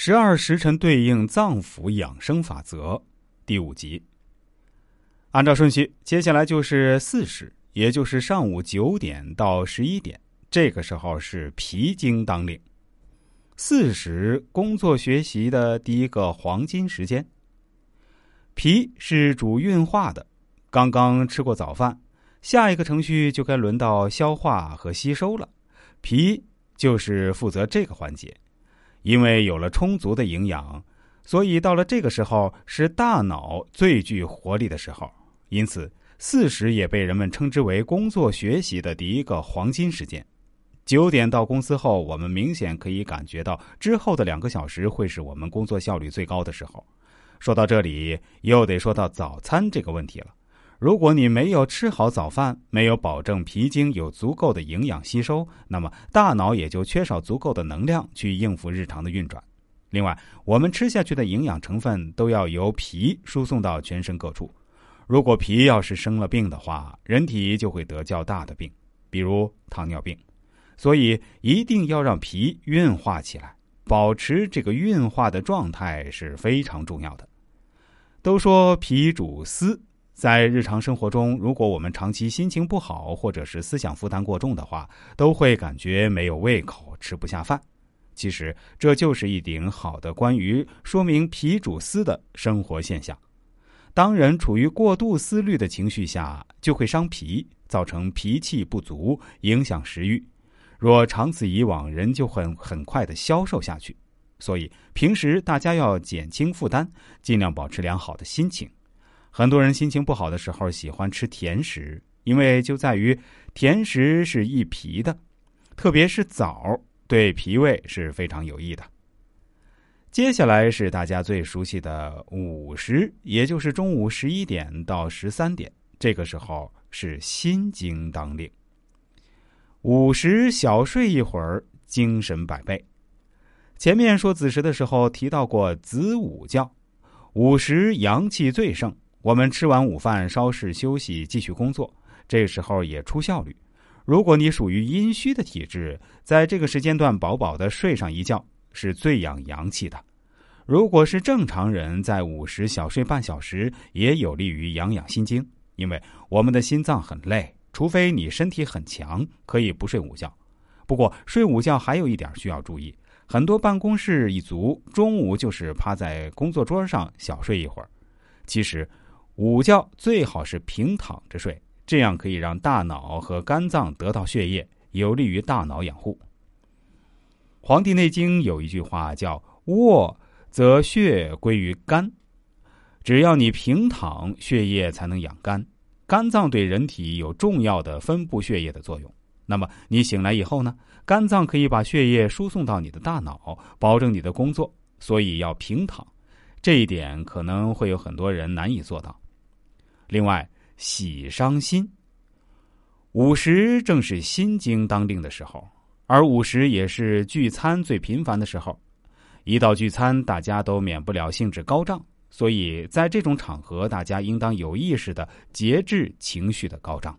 十二时辰对应脏腑养生法则第五集。按照顺序，接下来就是巳时，也就是上午九点到十一点，这个时候是脾经当令。巳时，工作学习的第一个黄金时间。脾是主运化的，刚刚吃过早饭，下一个程序就该轮到消化和吸收了，脾就是负责这个环节。因为有了充足的营养，所以到了这个时候是大脑最具活力的时候。因此，四时也被人们称之为工作学习的第一个黄金时间。九点到公司后，我们明显可以感觉到之后的两个小时会是我们工作效率最高的时候。说到这里，又得说到早餐这个问题了。如果你没有吃好早饭，没有保证脾经有足够的营养吸收，那么大脑也就缺少足够的能量去应付日常的运转。另外，我们吃下去的营养成分都要由脾输送到全身各处。如果脾要是生了病的话，人体就会得较大的病，比如糖尿病。所以，一定要让脾运化起来，保持这个运化的状态是非常重要的。都说脾主思。在日常生活中，如果我们长期心情不好，或者是思想负担过重的话，都会感觉没有胃口，吃不下饭。其实这就是一顶好的关于说明脾主思的生活现象。当人处于过度思虑的情绪下，就会伤脾，造成脾气不足，影响食欲。若长此以往，人就会很快的消瘦下去。所以平时大家要减轻负担，尽量保持良好的心情。很多人心情不好的时候喜欢吃甜食，因为就在于甜食是益脾的，特别是枣对脾胃是非常有益的。接下来是大家最熟悉的午时，也就是中午十一点到十三点，这个时候是心经当令。午时小睡一会儿，精神百倍。前面说子时的时候提到过子午觉，午时阳气最盛。我们吃完午饭，稍事休息，继续工作，这时候也出效率。如果你属于阴虚的体质，在这个时间段饱饱的睡上一觉，是最养阳气的。如果是正常人，在午时小睡半小时，也有利于养养心经。因为我们的心脏很累，除非你身体很强，可以不睡午觉。不过睡午觉还有一点需要注意，很多办公室一族中午就是趴在工作桌上小睡一会儿，其实。午觉最好是平躺着睡，这样可以让大脑和肝脏得到血液，有利于大脑养护。《黄帝内经》有一句话叫“卧则血归于肝”，只要你平躺，血液才能养肝。肝脏对人体有重要的分布血液的作用。那么你醒来以后呢？肝脏可以把血液输送到你的大脑，保证你的工作。所以要平躺，这一点可能会有很多人难以做到。另外，喜伤心。午时正是心经当令的时候，而午时也是聚餐最频繁的时候。一到聚餐，大家都免不了兴致高涨，所以在这种场合，大家应当有意识的节制情绪的高涨。